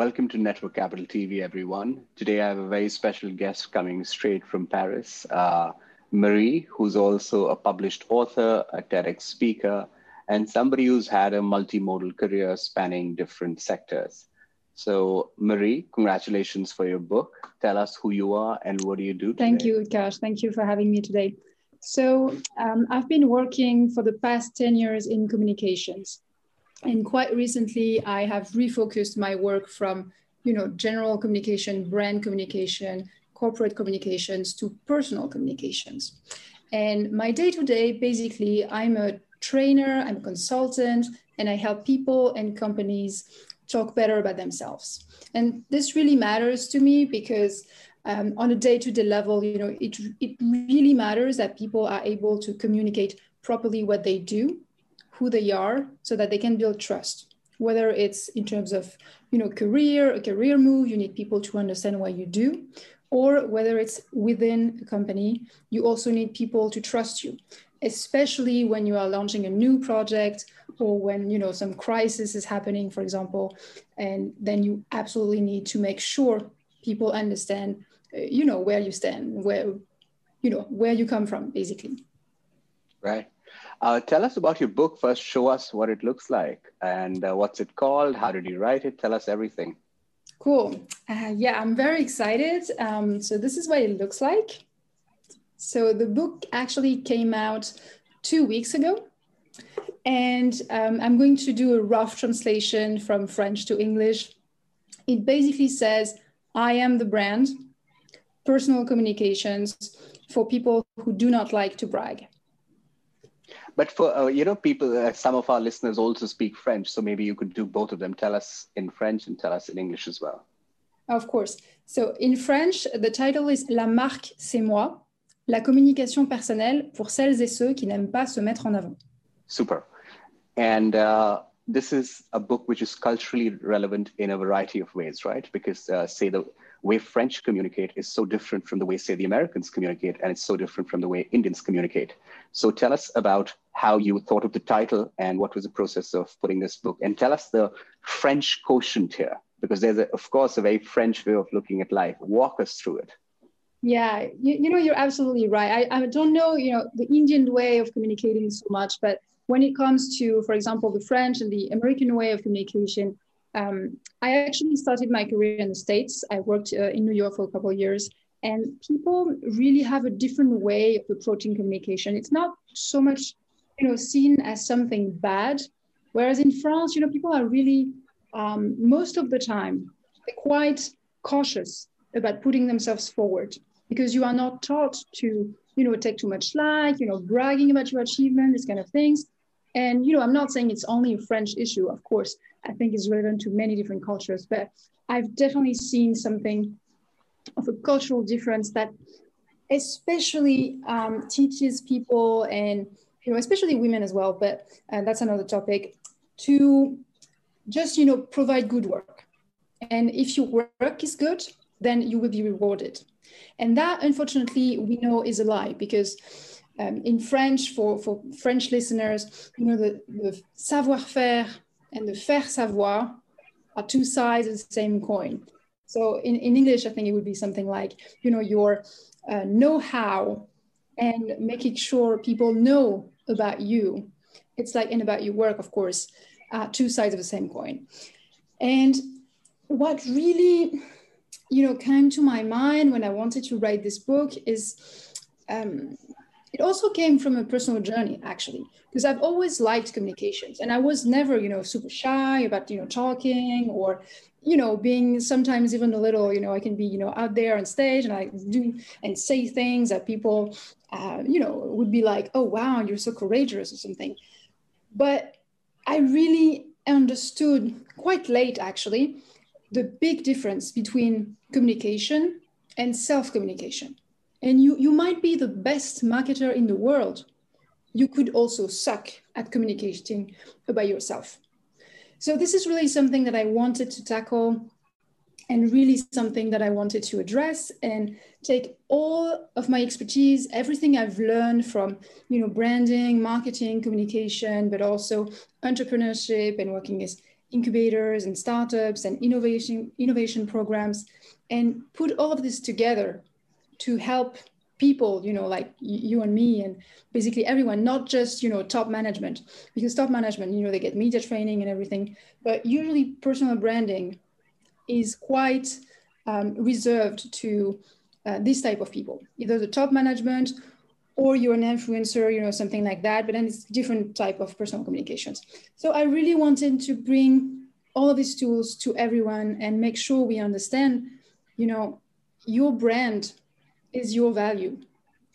Welcome to Network Capital TV, everyone. Today I have a very special guest coming straight from Paris, uh, Marie, who's also a published author, a TEDx speaker, and somebody who's had a multimodal career spanning different sectors. So, Marie, congratulations for your book. Tell us who you are and what do you do? Today? Thank you, Kash. Thank you for having me today. So, um, I've been working for the past 10 years in communications. And quite recently, I have refocused my work from you know, general communication, brand communication, corporate communications to personal communications. And my day to day, basically, I'm a trainer, I'm a consultant, and I help people and companies talk better about themselves. And this really matters to me because um, on a day-to-day level, you know, it, it really matters that people are able to communicate properly what they do who they are so that they can build trust whether it's in terms of you know career a career move you need people to understand what you do or whether it's within a company you also need people to trust you especially when you are launching a new project or when you know some crisis is happening for example and then you absolutely need to make sure people understand uh, you know where you stand where you know where you come from basically right uh, tell us about your book first. Show us what it looks like and uh, what's it called? How did you write it? Tell us everything. Cool. Uh, yeah, I'm very excited. Um, so this is what it looks like. So the book actually came out two weeks ago. And um, I'm going to do a rough translation from French to English. It basically says, I am the brand, personal communications for people who do not like to brag. But for uh, you know, people, uh, some of our listeners also speak French, so maybe you could do both of them. Tell us in French and tell us in English as well. Of course. So in French, the title is La marque, c'est moi. La communication personnelle pour celles et ceux qui n'aiment pas se mettre en avant. Super. And uh, this is a book which is culturally relevant in a variety of ways, right? Because uh, say the way French communicate is so different from the way, say, the Americans communicate, and it's so different from the way Indians communicate. So tell us about how you thought of the title and what was the process of putting this book, and tell us the French quotient here, because there's, a, of course, a very French way of looking at life. Walk us through it. Yeah, you, you know, you're absolutely right. I, I don't know, you know, the Indian way of communicating so much, but when it comes to, for example, the French and the American way of communication, um, I actually started my career in the States. I worked uh, in New York for a couple of years, and people really have a different way of approaching communication. It's not so much, you know, seen as something bad, whereas in France, you know, people are really um, most of the time quite cautious about putting themselves forward because you are not taught to, you know, take too much slack, you know, bragging about your achievement, these kind of things. And you know, I'm not saying it's only a French issue, of course. I think it's relevant to many different cultures, but I've definitely seen something of a cultural difference that especially um, teaches people and you know especially women as well but uh, that's another topic to just you know provide good work and if your work is good then you will be rewarded and that unfortunately we know is a lie because um, in French, for, for French listeners, you know, the, the savoir-faire and the faire savoir are two sides of the same coin. So in, in English, I think it would be something like, you know, your uh, know-how and making sure people know about you. It's like, and about your work, of course, uh, two sides of the same coin. And what really, you know, came to my mind when I wanted to write this book is um, it also came from a personal journey actually because i've always liked communications and i was never you know super shy about you know talking or you know being sometimes even a little you know i can be you know out there on stage and i do and say things that people uh, you know would be like oh wow you're so courageous or something. But i really understood quite late actually the big difference between communication and self communication and you, you might be the best marketer in the world. You could also suck at communicating by yourself. So this is really something that I wanted to tackle and really something that I wanted to address and take all of my expertise, everything I've learned from, you know, branding, marketing, communication, but also entrepreneurship and working as incubators and startups and innovation innovation programs, and put all of this together to help people you know like you and me and basically everyone not just you know top management because top management you know they get media training and everything but usually personal branding is quite um, reserved to uh, this type of people. Either the top management or you're an influencer you know something like that but then it's different type of personal communications. So i really wanted to bring all of these tools to everyone and make sure we understand you know your brand is your value.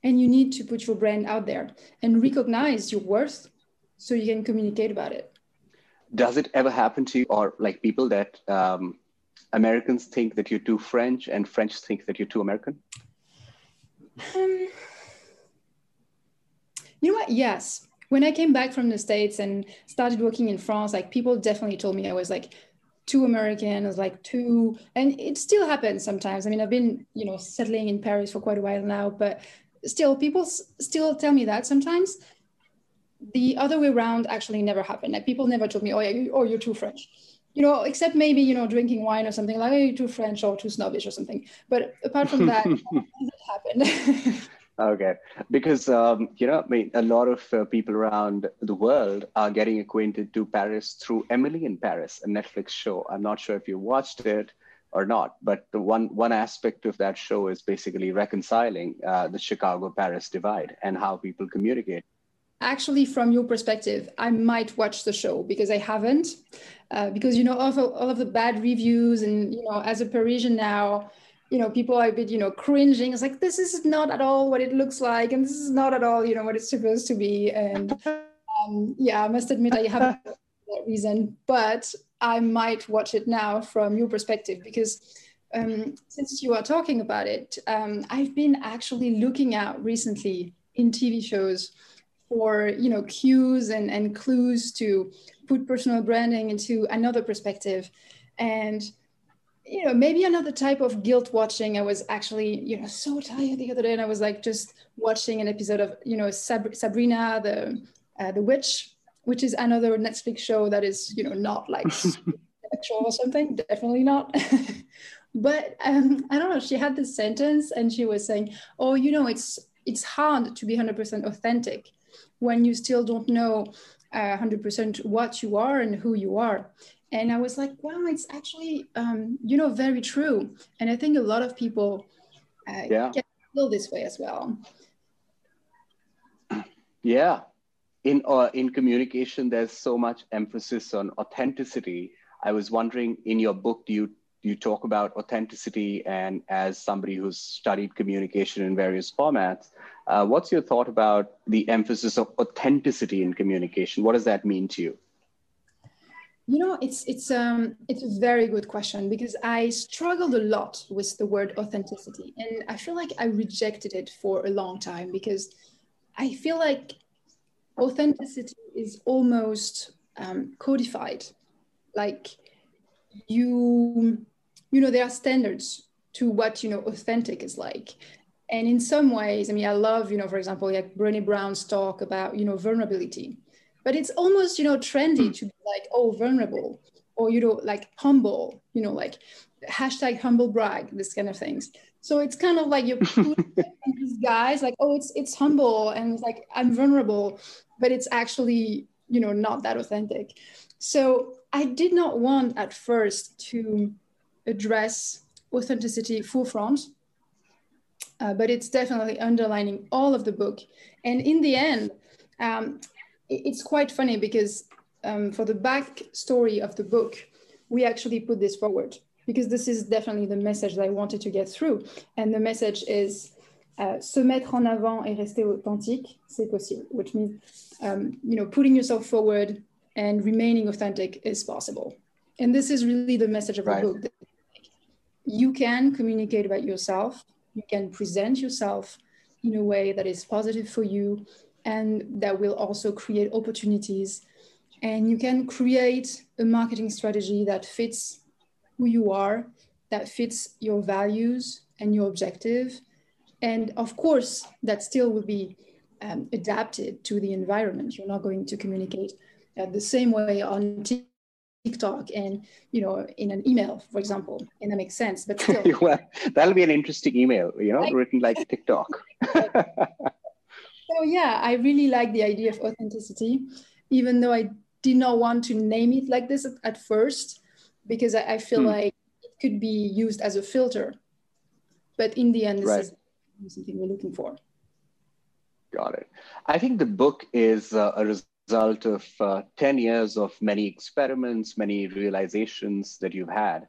And you need to put your brand out there and recognize your worth so you can communicate about it. Does it ever happen to you, or like people that um, Americans think that you're too French and French think that you're too American? Um, you know what? Yes. When I came back from the States and started working in France, like people definitely told me I was like too American, like too, and it still happens sometimes. I mean, I've been, you know, settling in Paris for quite a while now, but still, people s- still tell me that sometimes. The other way around actually never happened. Like people never told me, "Oh yeah, you, oh you're too French," you know, except maybe you know drinking wine or something like, "Oh you're too French or too snobbish or something." But apart from that, it happened. Okay, because um, you know, I mean, a lot of uh, people around the world are getting acquainted to Paris through Emily in Paris, a Netflix show. I'm not sure if you watched it or not, but the one one aspect of that show is basically reconciling uh, the Chicago-Paris divide and how people communicate. Actually, from your perspective, I might watch the show because I haven't, uh, because you know all of, all of the bad reviews, and you know, as a Parisian now you know, people are a bit, you know, cringing. It's like, this is not at all what it looks like. And this is not at all, you know, what it's supposed to be. And um, yeah, I must admit, I have that reason, but I might watch it now from your perspective because um, since you are talking about it, um, I've been actually looking out recently in TV shows for, you know, cues and, and clues to put personal branding into another perspective. And you know, maybe another type of guilt watching. I was actually, you know, so tired the other day, and I was like just watching an episode of, you know, Sab- Sabrina the uh, the witch, which is another Netflix show that is, you know, not like sexual or something. Definitely not. but um, I don't know. She had this sentence, and she was saying, "Oh, you know, it's it's hard to be 100% authentic when you still don't know uh, 100% what you are and who you are." and i was like wow it's actually um, you know very true and i think a lot of people uh, yeah. get feel this way as well yeah in uh, in communication there's so much emphasis on authenticity i was wondering in your book do you do you talk about authenticity and as somebody who's studied communication in various formats uh, what's your thought about the emphasis of authenticity in communication? What does that mean to you? You know, it's it's um it's a very good question because I struggled a lot with the word authenticity, and I feel like I rejected it for a long time because I feel like authenticity is almost um, codified, like you you know there are standards to what you know authentic is like, and in some ways, I mean, I love you know, for example, like Brené Brown's talk about you know vulnerability. But it's almost you know trendy hmm. to be like oh vulnerable or you know like humble you know like hashtag humble brag this kind of things. So it's kind of like you put these guys like oh it's it's humble and it's like i'm vulnerable but it's actually you know not that authentic. So i did not want at first to address authenticity full front uh, but it's definitely underlining all of the book and in the end um, it's quite funny because um, for the back story of the book, we actually put this forward because this is definitely the message that I wanted to get through. And the message is uh, se mettre en avant et rester authentique, c'est possible, which means, um, you know, putting yourself forward and remaining authentic is possible. And this is really the message of right. the book. You can communicate about yourself. You can present yourself in a way that is positive for you and that will also create opportunities. And you can create a marketing strategy that fits who you are, that fits your values and your objective. And of course, that still will be um, adapted to the environment. You're not going to communicate uh, the same way on TikTok and you know in an email, for example, and that makes sense. But still, well, that'll be an interesting email, you know, written like TikTok. so yeah, I really like the idea of authenticity, even though I did not want to name it like this at, at first, because I, I feel hmm. like it could be used as a filter. But in the end, this right. is something we're looking for. Got it. I think the book is uh, a result of uh, 10 years of many experiments, many realizations that you've had.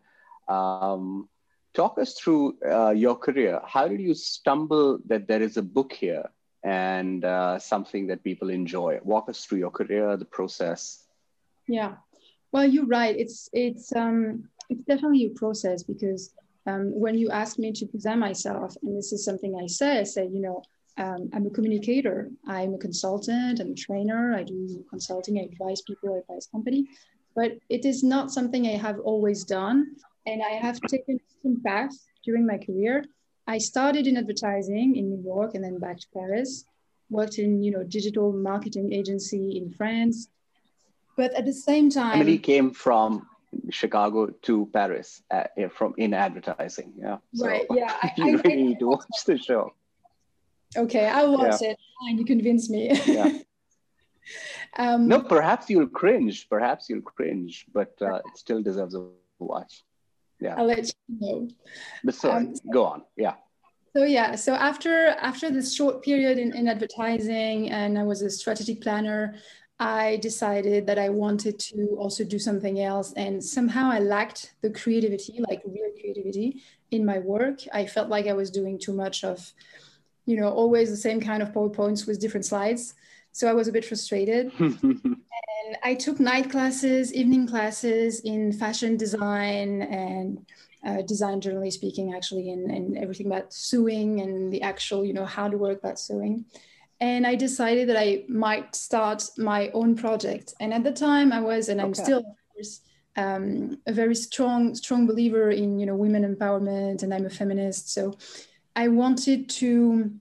Um, talk us through uh, your career. How did you stumble that there is a book here and uh, something that people enjoy? Walk us through your career, the process. Yeah, well, you're right. It's it's um, it's definitely a process because um, when you ask me to present myself, and this is something I say, I say, you know, um, I'm a communicator. I'm a consultant. I'm a trainer. I do consulting. I advise people. I advise company. But it is not something I have always done, and I have taken some paths during my career. I started in advertising in New York, and then back to Paris. Worked in you know digital marketing agency in France. But at the same time, Emily came from Chicago to Paris uh, from in advertising. Yeah. So right. Yeah. I, you I, really I, need to watch the show. Okay, I'll watch yeah. it. Fine, you convince me. yeah. um, no, perhaps you'll cringe. Perhaps you'll cringe, but uh, it still deserves a watch. Yeah. I'll let you know. But sorry, um, go on. Yeah. So yeah, so after after this short period in, in advertising, and I was a strategy planner, I decided that I wanted to also do something else. And somehow I lacked the creativity, like real creativity in my work. I felt like I was doing too much of, you know, always the same kind of PowerPoints with different slides. So I was a bit frustrated. and I took night classes, evening classes in fashion design and uh, design, generally speaking, actually, and, and everything about sewing and the actual, you know, how to work about sewing and I decided that I might start my own project. And at the time, I was, and I'm okay. still, of course, um, a very strong, strong believer in you know women empowerment, and I'm a feminist. So I wanted to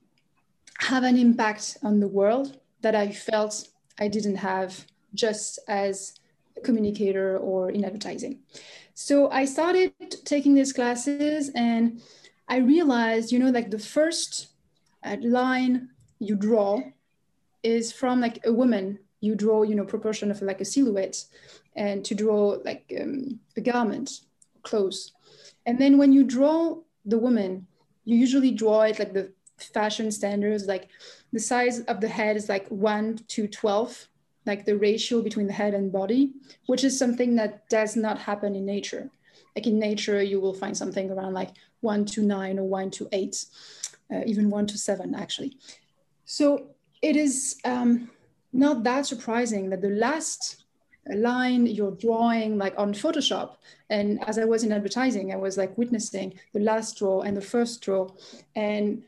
have an impact on the world that I felt I didn't have just as a communicator or in advertising. So I started taking these classes, and I realized, you know, like the first uh, line you draw is from like a woman you draw you know proportion of like a silhouette and to draw like um, a garment clothes and then when you draw the woman you usually draw it like the fashion standards like the size of the head is like 1 to 12 like the ratio between the head and body which is something that does not happen in nature. Like in nature you will find something around like 1 to 9 or 1 to 8 uh, even 1 to 7 actually. So it is um, not that surprising that the last line you're drawing like on Photoshop, and as I was in advertising, I was like witnessing the last draw and the first draw. And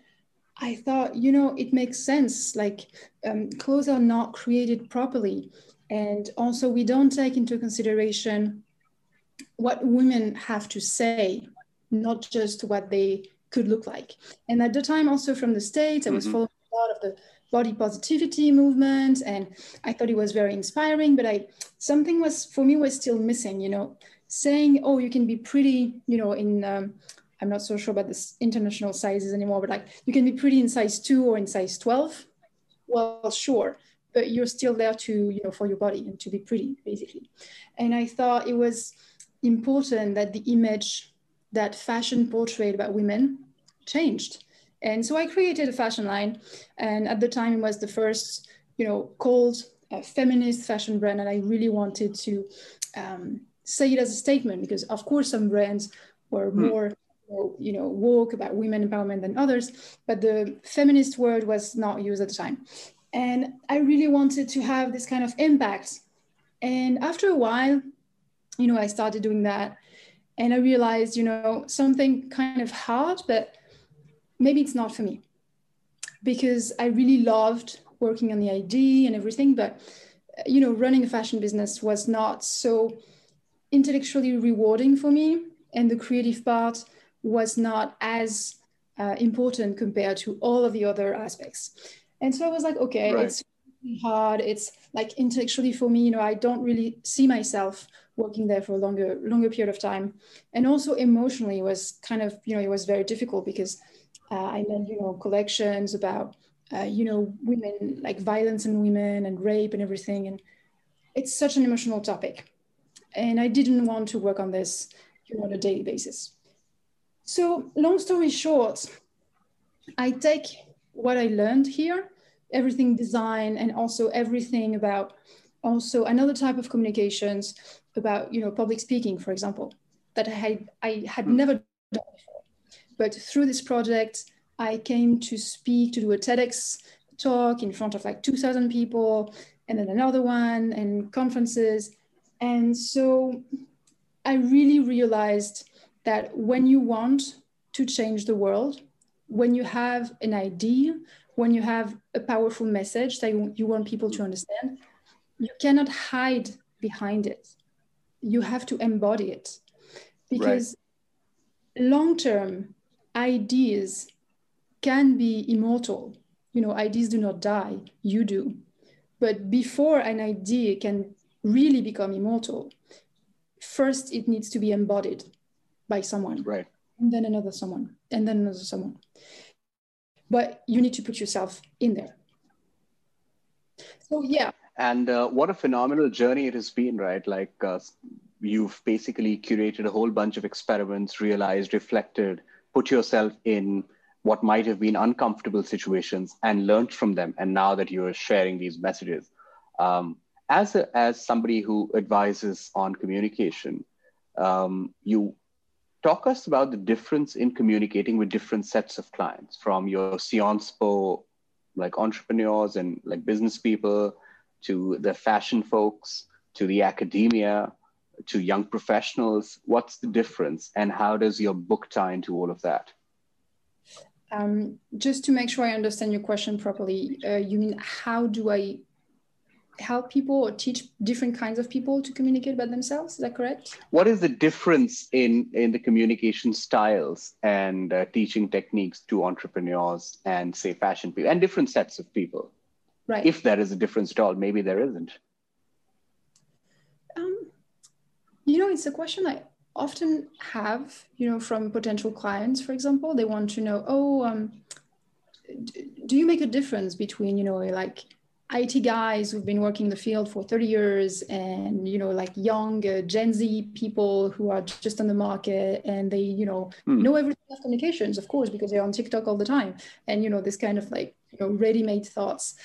I thought, you know, it makes sense. Like um, clothes are not created properly. And also we don't take into consideration what women have to say, not just what they could look like. And at the time also from the States, I was mm-hmm. following a lot of the body positivity movement and i thought it was very inspiring but i something was for me was still missing you know saying oh you can be pretty you know in um, i'm not so sure about the international sizes anymore but like you can be pretty in size 2 or in size 12 well sure but you're still there to you know for your body and to be pretty basically. And i thought it was important that the image that fashion portrayed about women changed and so I created a fashion line. And at the time, it was the first, you know, called a feminist fashion brand. And I really wanted to um, say it as a statement because, of course, some brands were hmm. more, you know, woke about women empowerment than others. But the feminist word was not used at the time. And I really wanted to have this kind of impact. And after a while, you know, I started doing that. And I realized, you know, something kind of hard, but maybe it's not for me because I really loved working on the ID and everything, but you know, running a fashion business was not so intellectually rewarding for me. and the creative part was not as uh, important compared to all of the other aspects. And so I was like, okay, right. it's hard. It's like intellectually for me, you know, I don't really see myself working there for a longer, longer period of time. And also emotionally was kind of, you know, it was very difficult because uh, I meant, you know, collections about, uh, you know, women, like violence in women and rape and everything. And it's such an emotional topic. And I didn't want to work on this you know, on a daily basis. So long story short, I take what I learned here, everything design and also everything about also another type of communications about, you know, public speaking, for example, that I had, I had mm. never done before. But through this project, I came to speak, to do a TEDx talk in front of like 2000 people and then another one and conferences. And so I really realized that when you want to change the world, when you have an idea, when you have a powerful message that you, want people to understand, you cannot hide behind it. You have to embody it. Because right. long term, ideas can be immortal. You know, ideas do not die, you do. But before an idea can really become immortal, first it needs to be embodied by someone. Right. And then another someone. And then another someone. But you need to put yourself in there. So yeah. And uh, what a phenomenal journey it has been right? Like uh, you've basically curated a whole bunch of experiments realized reflected put yourself in what might have been uncomfortable situations and learned from them. And now that you're sharing these messages um, as a, as somebody who advises on communication, um, you talk us about the difference in communicating with different sets of clients, from your Sciences Po like entrepreneurs and like business people, to the fashion folks, to the academia, to young professionals. What's the difference, and how does your book tie into all of that? Um, just to make sure I understand your question properly, uh, you mean how do I help people or teach different kinds of people to communicate about themselves is that correct what is the difference in in the communication styles and uh, teaching techniques to entrepreneurs and say fashion people and different sets of people right if there is a difference at all maybe there isn't um, you know it's a question i often have you know from potential clients for example they want to know oh um, do you make a difference between you know like IT guys who've been working in the field for 30 years and, you know, like young uh, Gen Z people who are just on the market and they, you know, mm. know everything of communications, of course, because they're on TikTok all the time. And, you know, this kind of like, you know, ready-made thoughts.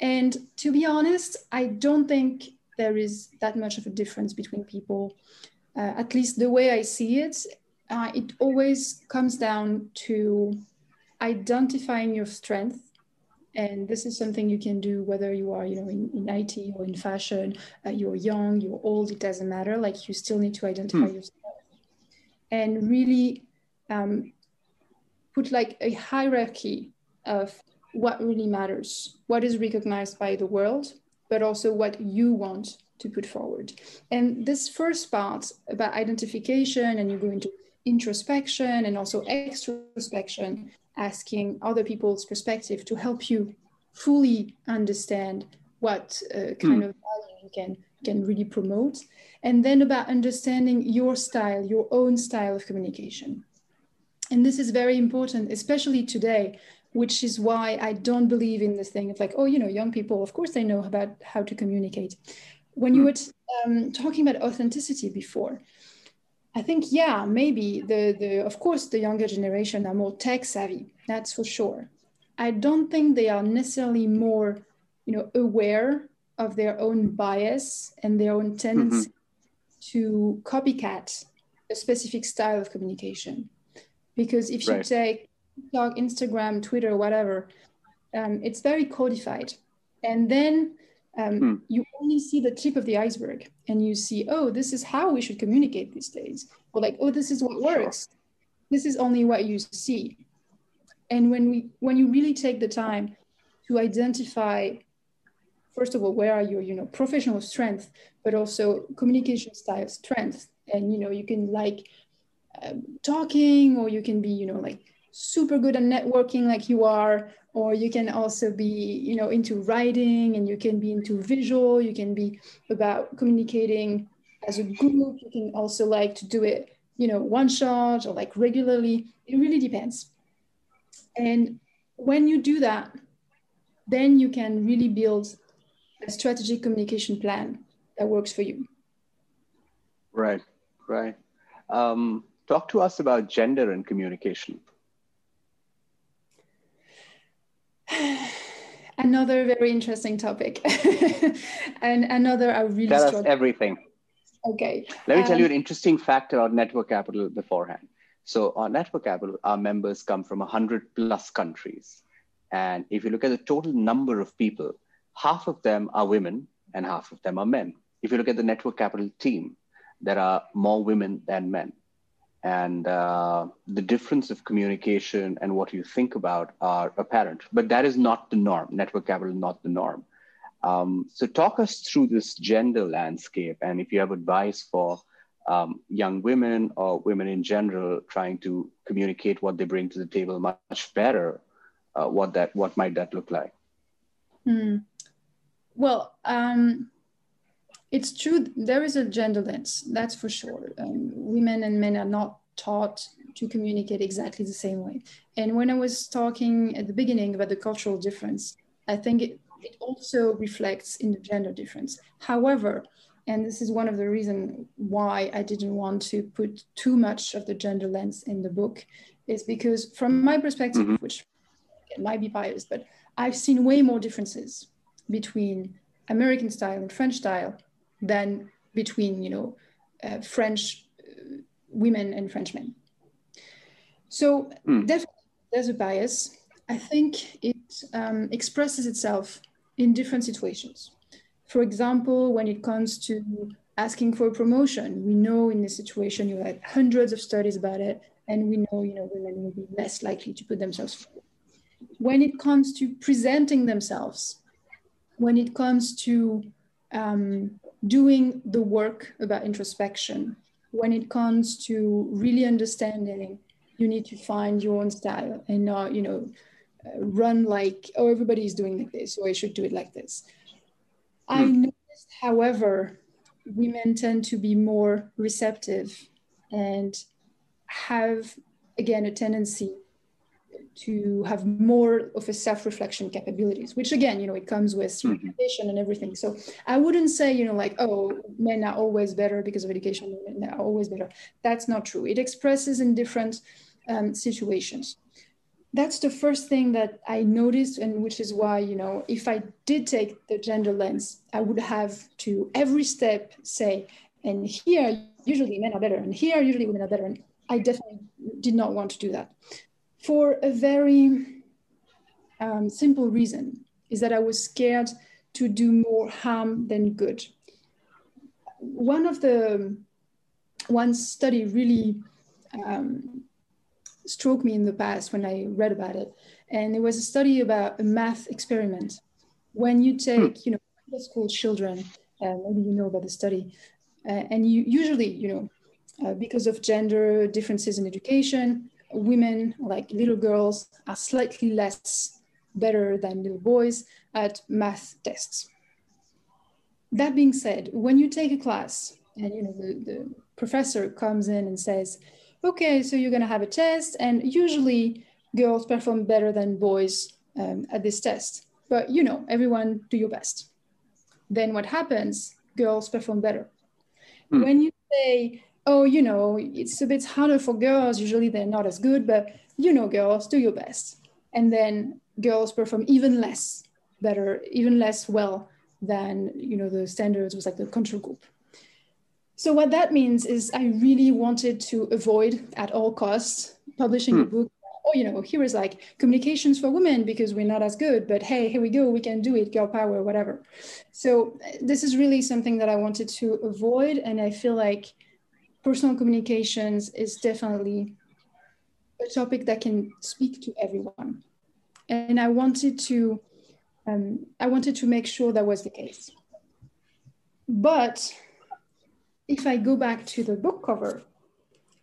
And to be honest, I don't think there is that much of a difference between people. Uh, at least the way I see it, uh, it always comes down to identifying your strength and this is something you can do whether you are you know in, in it or in fashion uh, you're young you're old it doesn't matter like you still need to identify hmm. yourself and really um, put like a hierarchy of what really matters what is recognized by the world but also what you want to put forward. And this first part about identification and you go into introspection and also extrospection asking other people's perspective to help you fully understand what uh, kind mm. of value you can can really promote. And then about understanding your style your own style of communication. And this is very important especially today which is why i don't believe in this thing of like oh you know young people of course they know about how to communicate when you hmm. were um, talking about authenticity before I think, yeah, maybe the, the, of course, the younger generation are more tech savvy, that's for sure. I don't think they are necessarily more, you know, aware of their own bias and their own tendency mm-hmm. to copycat a specific style of communication. Because if right. you take TikTok, Instagram, Twitter, whatever, um, it's very codified. And then um, hmm. you only see the tip of the iceberg and you see oh this is how we should communicate these days or like oh this is what works sure. this is only what you see and when we when you really take the time to identify first of all where are your you know professional strength but also communication style strength and you know you can like uh, talking, or you can be, you know, like super good at networking like you are, or you can also be, you know, into writing and you can be into visual, you can be about communicating as a group, you can also like to do it, you know, one shot or like regularly. It really depends. And when you do that, then you can really build a strategic communication plan that works for you. Right, right. Um, talk to us about gender and communication. another very interesting topic, and another I really tell us everything. Okay. Let me um, tell you um, an interesting fact about Network Capital beforehand. So, on Network Capital, our members come from 100 plus countries. And if you look at the total number of people, half of them are women and half of them are men. If you look at the Network Capital team, there are more women than men. And uh, the difference of communication and what you think about are apparent. But that is not the norm. Network Capital is not the norm. Um, so, talk us through this gender landscape. And if you have advice for um, young women or women in general trying to communicate what they bring to the table much better, uh, what that what might that look like? Mm. Well, um, it's true. There is a gender lens, that's for sure. Um, women and men are not taught to communicate exactly the same way. And when I was talking at the beginning about the cultural difference, I think it, it also reflects in the gender difference. However, and this is one of the reasons why I didn't want to put too much of the gender lens in the book, is because from my perspective, mm-hmm. which might be biased, but I've seen way more differences between American style and French style than between, you know, uh, French uh, women and French men. So mm. definitely there's a bias. I think it um, expresses itself in different situations. For example, when it comes to asking for a promotion, we know in this situation you had hundreds of studies about it, and we know, you know, women will be less likely to put themselves forward when it comes to presenting themselves, when it comes to um, doing the work about introspection, when it comes to really understanding, you need to find your own style and not, you know, uh, run like, oh, everybody is doing like this, so I should do it like this. Hmm. I noticed, however, women tend to be more receptive and have, again, a tendency to have more of a self-reflection capabilities which again you know it comes with mm-hmm. education and everything. So i wouldn't say you know like oh men are always better because of education men are always better. That's not true. It expresses in different um, situations. That's the first thing that i noticed and which is why you know if i did take the gender lens i would have to every step say and here usually men are better and here usually women are better. And i definitely did not want to do that for a very um, simple reason is that I was scared to do more harm than good. One of the one study really um, struck me in the past when I read about it, and it was a study about a math experiment. When you take, hmm. you know, school children, uh, maybe you know about the study, uh, and you usually, you know, uh, because of gender differences in education, women, like little girls, are slightly less better than little boys at math tests. That being said, when you take a class and you know the, the professor comes in and says, okay, so you're gonna have a test, and usually girls perform better than boys um, at this test. But you know, everyone do your best. Then what happens? Girls perform better. Hmm. When you say oh, you know, it's a bit harder for girls. Usually they're not as good, but you know, girls, do your best. And then girls perform even less better, even less well than, you know, the standards was like the control group. So what that means is I really wanted to avoid at all costs publishing hmm. a book. Oh, you know, here is like communications for women because we're not as good, but hey, here we go, we can do it, girl power, whatever. So this is really something that I wanted to avoid. And I feel like personal communications is definitely a topic that can speak to everyone. And I wanted to, um, I wanted to make sure that was the case. But if I go back to the book cover,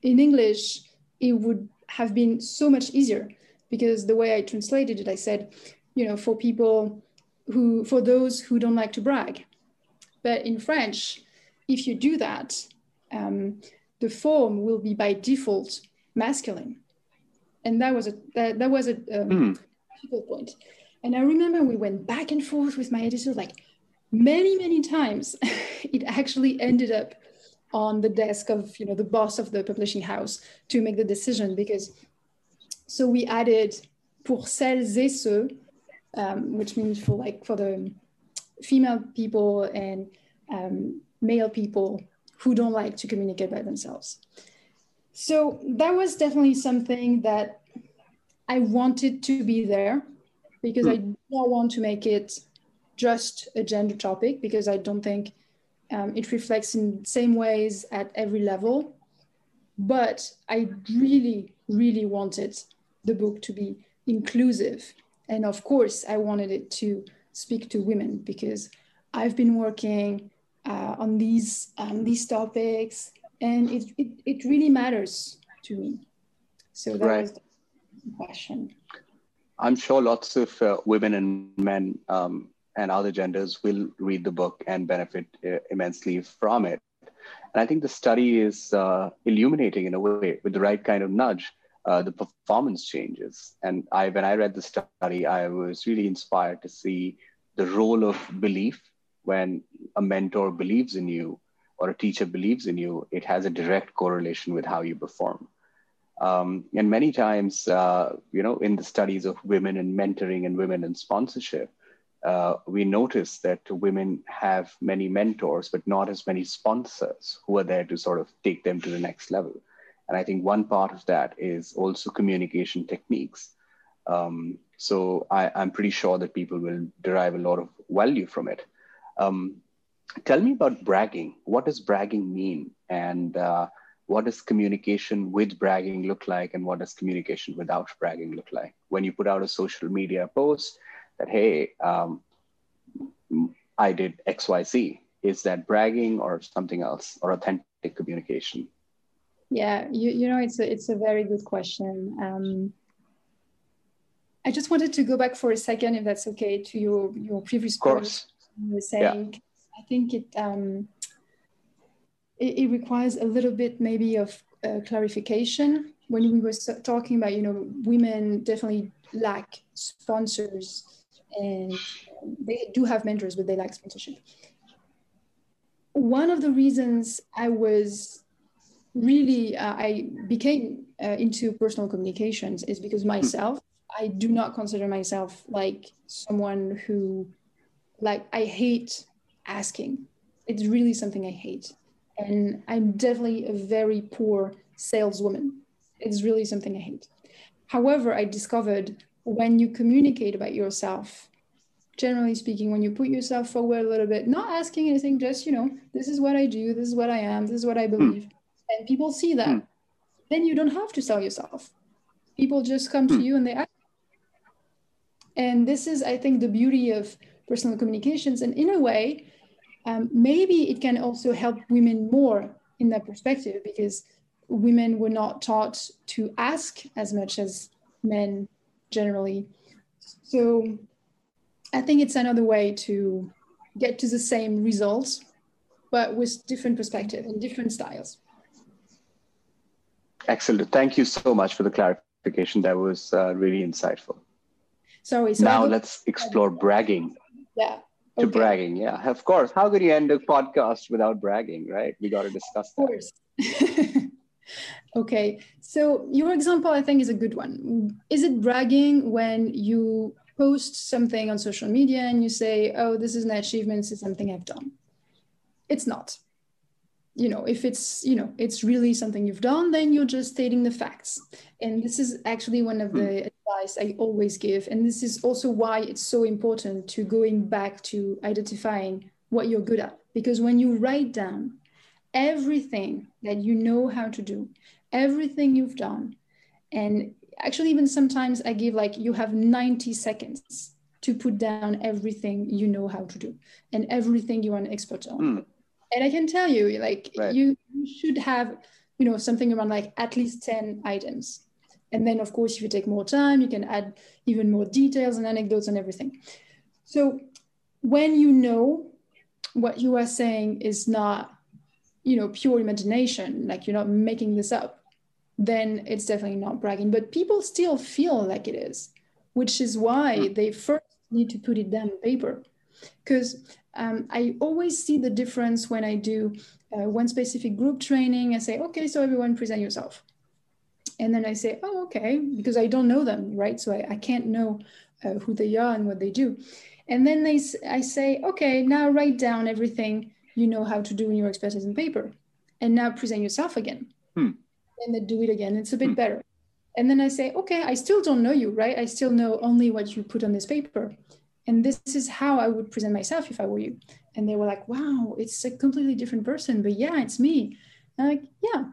in English, it would have been so much easier because the way I translated it, I said, you know, for people who, for those who don't like to brag. But in French, if you do that, um, the form will be by default masculine. And that was a, that, that was a um, mm. point. And I remember we went back and forth with my editor, like many, many times. it actually ended up on the desk of you know the boss of the publishing house to make the decision because so we added pour celles et ceux um, which means for like for the female people and um, male people who don't like to communicate by themselves so that was definitely something that i wanted to be there because i don't want to make it just a gender topic because i don't think um, it reflects in same ways at every level. But I really, really wanted the book to be inclusive. And of course, I wanted it to speak to women because I've been working uh, on these, um, these topics and it, it, it really matters to me. So that right. was the question. I'm sure lots of uh, women and men um, and other genders will read the book and benefit uh, immensely from it. And I think the study is uh, illuminating in a way with the right kind of nudge. Uh, the performance changes. And I, when I read the study, I was really inspired to see the role of belief. When a mentor believes in you or a teacher believes in you, it has a direct correlation with how you perform. Um, and many times, uh, you know, in the studies of women in mentoring and women in sponsorship, uh, we notice that women have many mentors, but not as many sponsors who are there to sort of take them to the next level. And I think one part of that is also communication techniques. Um, so I, am pretty sure that people will derive a lot of value from it. Um, tell me about bragging. What does bragging mean? And uh, what does communication with bragging look like? And what does communication without bragging look like? When you put out a social media post, that, hey, um, I did XYZ. Is that bragging or something else or authentic communication? Yeah, you, you know, it's a, it's a very good question. Um, I just wanted to go back for a second, if that's okay, to your, your previous course. You were saying, yeah. I think it, um, it, it, requires a little bit maybe of uh, clarification when we were talking about, you know, women definitely lack sponsors and they do have mentors, but they lack sponsorship. One of the reasons I was really uh, I became uh, into personal communications is because myself I do not consider myself like someone who like I hate asking. It's really something I hate. And I'm definitely a very poor saleswoman. It's really something I hate. However, I discovered when you communicate about yourself, generally speaking, when you put yourself forward a little bit, not asking anything, just, you know, this is what I do, this is what I am, this is what I hmm. believe. Mm. And people see that. Mm. Then you don't have to sell yourself. People just come mm. to hmm. you and they ask. And this is, I think, the beauty of personal communications. And in a way, um, maybe it can also help women more in that perspective because women were not taught to ask as much as men generally. So I think it's another way to get to the same results, but with different perspective and different styles. Excellent. Thank you so much for the clarification. That was uh, really insightful. Sorry. So now let's explore bragging. Yeah. To okay. bragging, yeah, of course. How could you end a podcast without bragging, right? We got to discuss that. Of course. Okay, so your example, I think, is a good one. Is it bragging when you post something on social media and you say, oh, this is an achievement, this is something I've done? It's not. You know, if it's, you know, it's really something you've done, then you're just stating the facts. And this is actually one of the hmm. Advice I always give. And this is also why it's so important to going back to identifying what you're good at. Because when you write down everything that you know how to do, everything you've done. And actually, even sometimes I give like you have 90 seconds to put down everything you know how to do and everything you are an expert on. Mm. And I can tell you, like, right. you should have you know, something around like at least 10 items. And then, of course, if you take more time, you can add even more details and anecdotes and everything. So when you know what you are saying is not, you know, pure imagination, like you're not making this up, then it's definitely not bragging. But people still feel like it is, which is why hmm. they first need to put it down on paper. Because um, I always see the difference when I do uh, one specific group training. I say, okay, so everyone present yourself. And then I say, oh, okay, because I don't know them, right? So I, I can't know uh, who they are and what they do. And then they, I say, okay, now write down everything you know how to do in your expertise in paper. And now present yourself again. Hmm. And then do it again. It's a bit hmm. better. And then I say, okay, I still don't know you, right? I still know only what you put on this paper. And this is how I would present myself if I were you. And they were like, wow, it's a completely different person. But yeah, it's me. And I'm like, yeah.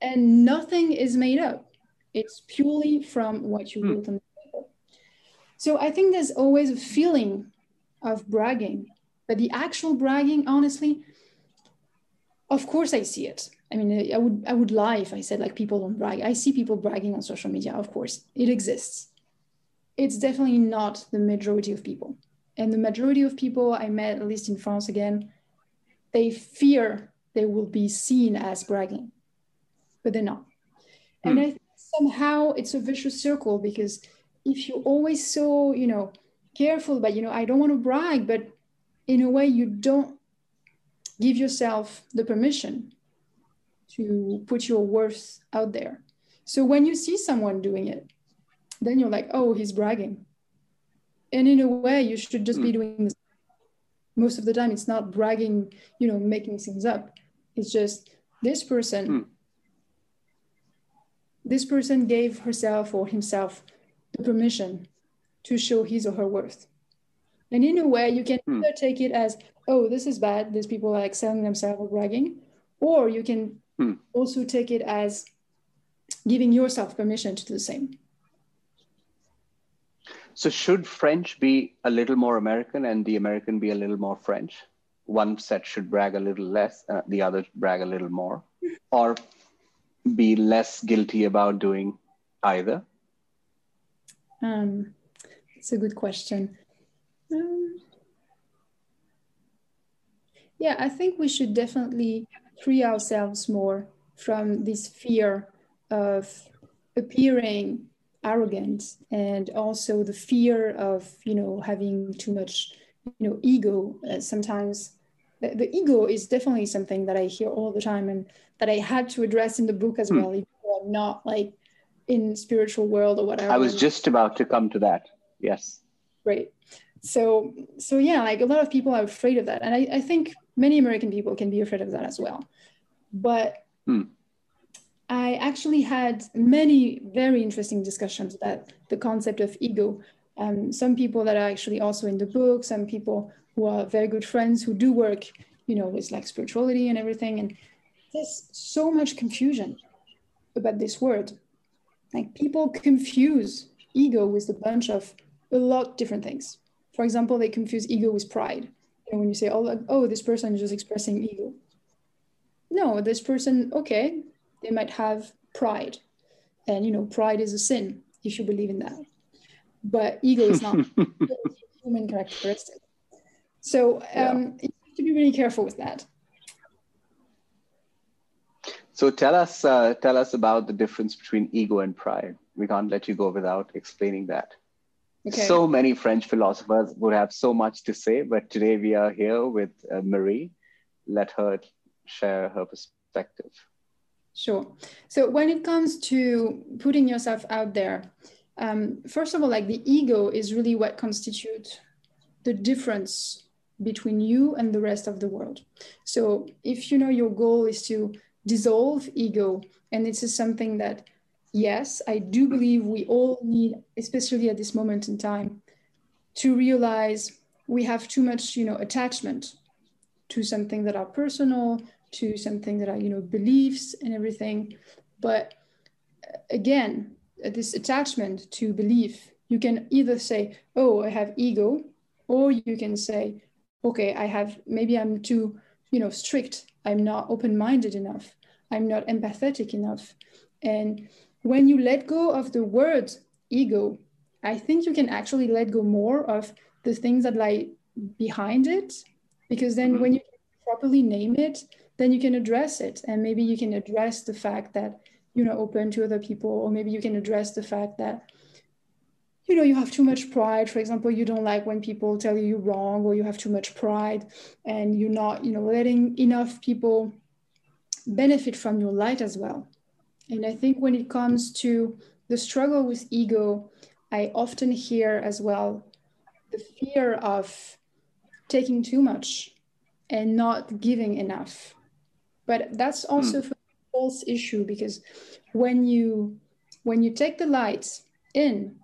And nothing is made up. It's purely from what you hmm. wrote on the paper. So I think there's always a feeling of bragging. But the actual bragging, honestly, of course I see it. I mean, I would I would lie if I said like people don't brag. I see people bragging on social media. Of course, it exists. It's definitely not the majority of people. And the majority of people I met, at least in France again, they fear they will be seen as bragging, but they're not. Hmm. And I think somehow it's a vicious circle because if you're always so, you know, careful but you know i don't want to brag but in a way you don't give yourself the permission to put your worth out there so when you see someone doing it then you're like oh he's bragging and in a way you should just mm. be hmm. doing this most of the time it's not bragging you know making things up it's just this person mm. This person gave herself or himself the permission to show his or her worth. And in a way, you can hmm. either take it as, oh, this is bad, these people are excelling themselves or bragging, or you can hmm. also take it as giving yourself permission to do the same. So, should French be a little more American and the American be a little more French? One set should brag a little less, uh, the other brag a little more, or be less guilty about doing either? Um, it's a good question. Um, yeah, I think we should definitely free ourselves more from this fear of appearing arrogant and also the fear of you know having too much you know ego uh, sometimes the, the, ego is definitely something that i hear all the time and that i had to address in the book as hmm. well i'm not like in spiritual world or whatever i was just about to come to that Yes. Right. So so yeah, like a lot of people are afraid of that. And I, I think many American people can be afraid of that as well. But hmm. I actually had many very interesting discussions about the concept of ego. Um, some people that are actually also in the book, some people who are very good friends who do work, you know, with like spirituality and everything. And there's so much confusion about this word. Like people confuse ego with a bunch of a lot different things. For example, they confuse ego with pride. And when you say, oh, oh, this person is just expressing ego. No, this person, okay, they might have pride. And, you know, pride is a sin if you believe in that. But ego is not human characteristic. So um, yeah. you have to be really careful with that. So tell us, uh, tell us about the difference between ego and pride. We can't let you go without explaining that. Okay. So many French philosophers would have so much to say, but today we are here with uh, Marie. Let her share her perspective. Sure. So when it comes to putting yourself out there, um, first of all, like the ego is really what constitutes the difference between you and the rest of the world. So if you know your goal is to dissolve ego, and this is something that yes, I do believe we all need, especially at this moment in time, to realize we have too much, you know, attachment to something that are personal, to something that are, you know, beliefs and everything. But uh, again, this attachment to belief, you can either say, oh, I have ego, or you can say, okay, I have, maybe I'm too, you know, strict. I'm not open minded enough. I'm not empathetic enough. And when you let go of the word ego, I think you can actually let go more of the things that lie behind it, because then mm-hmm. when you properly name it, then you can address it. And maybe you can address the fact that you're not open to other people, or maybe you can address the fact that you know you have too much pride. For example you don't like when people tell you you're wrong or you have too much pride and you're not you know letting enough people benefit from your light as well. And i think when it comes to the struggle with ego i often hear as well the fear of taking too much and not giving enough. But that's also mm. a false issue because when you when you take the light in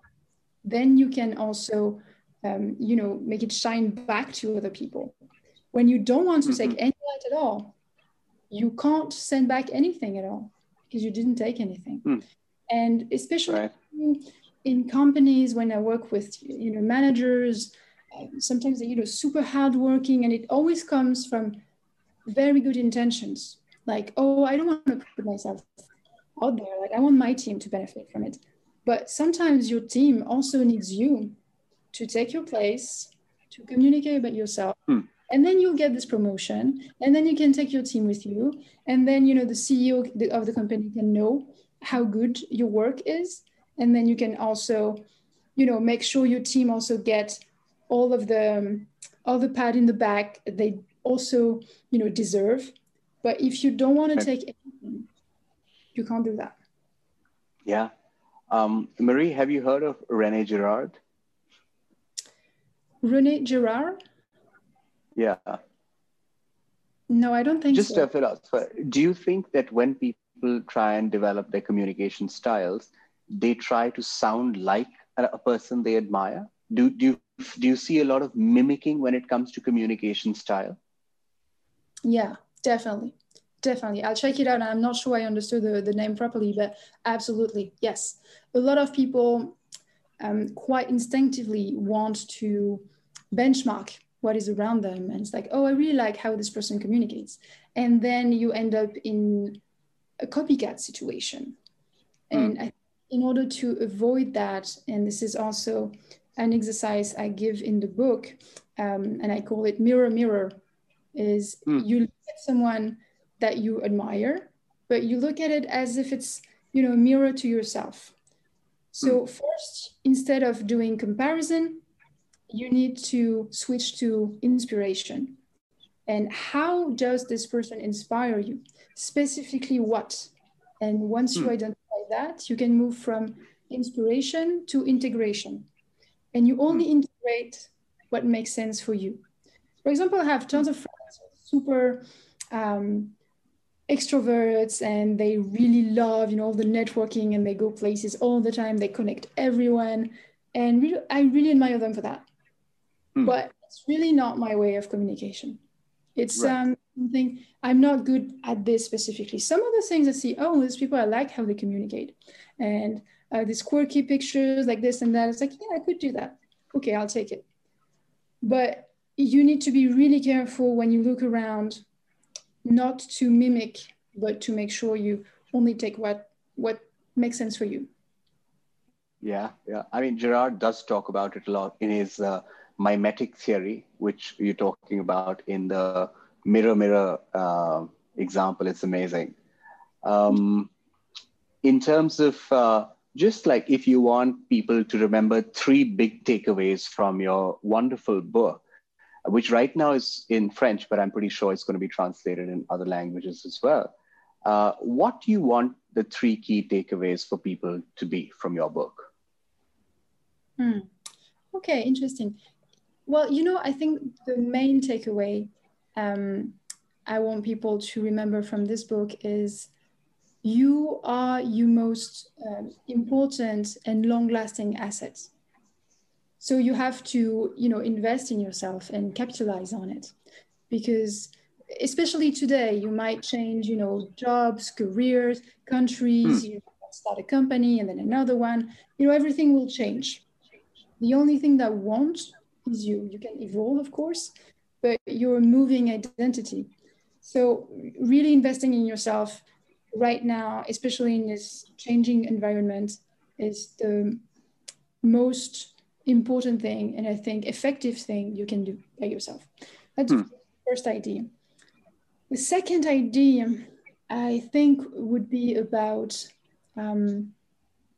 then you can also um, you know make it shine back to other people when you don't want to mm-hmm. take any light at all you can't send back anything at all because you didn't take anything mm. and especially right. in, in, companies when i work with you know managers um, sometimes they're you know super hardworking and it always comes from very good intentions like oh i don't want to put myself out there like i want my team to benefit from it but sometimes your team also needs you to take your place, to communicate about yourself. Hmm. And then you'll get this promotion, and then you can take your team with you. And then, you know, the CEO of the company can know how good your work is. And then you can also, you know, make sure your team also get all of the um, all the pat in the back they also, you know, deserve. But if you don't want to take anything, you can't do that. Yeah, um, Marie, have you heard of Rene Girard? Rene Girard? Yeah. No, I don't think Just so. a philosopher. Do you think that when people try and develop their communication styles, they try to sound like a person they admire? Do, do, you, do you see a lot of mimicking when it comes to communication style? Yeah, definitely definitely. I'll check it out. I'm not sure i understood the, the name properly but absolutely yes. A lot of people um, quite instinctively want to benchmark what is around them. And it's like oh i really like how this person communicates. And then you end up in a copycat situation. Mm. and I, in order to avoid that and this is also an exercise i give in the book um, and i call it mirror mirror is mm. you look at someone that you admire, but you look at it as if it's, you know, a mirror to yourself. So hmm. first, instead of doing comparison, you need to switch to inspiration. And how does this person inspire you? Specifically, what? And once you hmm. identify that, you can move from inspiration to integration. And you only hmm. integrate what makes sense for you. For example, I have tons of friends, super um, extroverts and they really love you know all the networking and they go places all the time. They connect everyone and really, i really admire them for that. Mm. but it's really not my way of communication. It's right. um, something i'm not good at this specifically. Some of the things i see oh these people i like how they communicate. And uh, these quirky pictures like this and that. It's like yeah i could do that. Okay i'll take it. But you need to be really careful when you look around not to mimic, but to make sure you only take what what makes sense for you. Yeah, yeah. I mean, Girard does talk about it a lot in his uh, mimetic theory, which you're talking about in the mirror mirror uh, example. It's amazing. Um, in terms of uh, just like if you want people to remember three big takeaways from your wonderful book, which right now is in French, but I'm pretty sure it's going to be translated in other languages as well. Uh, what do you want the three key takeaways for people to be from your book? Hmm. Okay, interesting. Well, you know, I think the main takeaway um, I want people to remember from this book is you are your most um, important and long lasting assets so you have to you know invest in yourself and capitalize on it. Because especially today you might change you know jobs careers countries mm. you start a company and then another one. You know everything will change. The only thing that won't is you. You can evolve of course but you're moving identity. So really investing in yourself right now, especially in this changing environment, is the most important thing and I think effective thing you can do by yourself. That's hmm. the first idea. The second idea, I think, would be about um,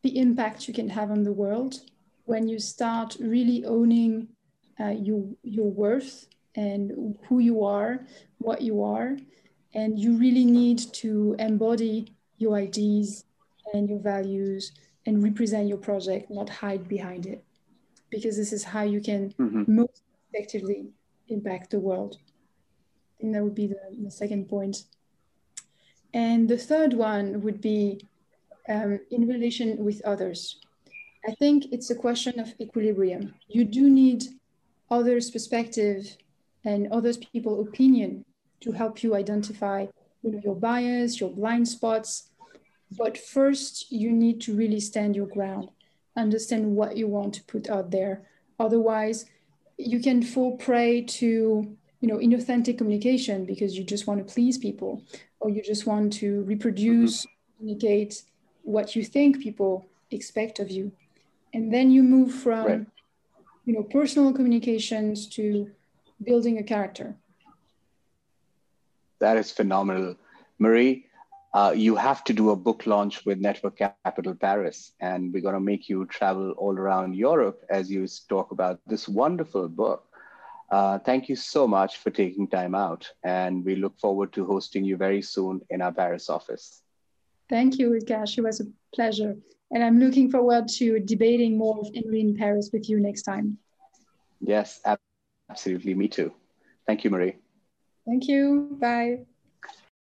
the impact you can have on the world when you start really owning uh, your, your worth and who you are, what you are, and you really need to embody your ideas and your values and represent your project, not hide behind it. Because this is how you can mm-hmm. most effectively impact the world. I think that would be the, the second point. And the third one would be um, in relation with others. I think it's a question of equilibrium. You do need others' perspective and others' people opinion to help you identify you know, your bias, your blind spots. But first, you need to really stand your ground, understand what you want to put out there. Otherwise, you can fall prey to you know inauthentic communication because you just want to please people or you just want to reproduce mm-hmm. communicate what you think people expect of you and then you move from right. you know personal communications to building a character that is phenomenal. Marie, uh, you have to do a book launch with Network Capital Paris, and we're going to make you travel all around Europe as you talk about this wonderful book. Uh, thank you so much for taking time out, and we look forward to hosting you very soon in our Paris office. Thank you, Cash. It was a pleasure. And I'm looking forward to debating more of Henry in Paris with you next time. Yes, absolutely. Me too. Thank you, Marie. Thank you. Bye.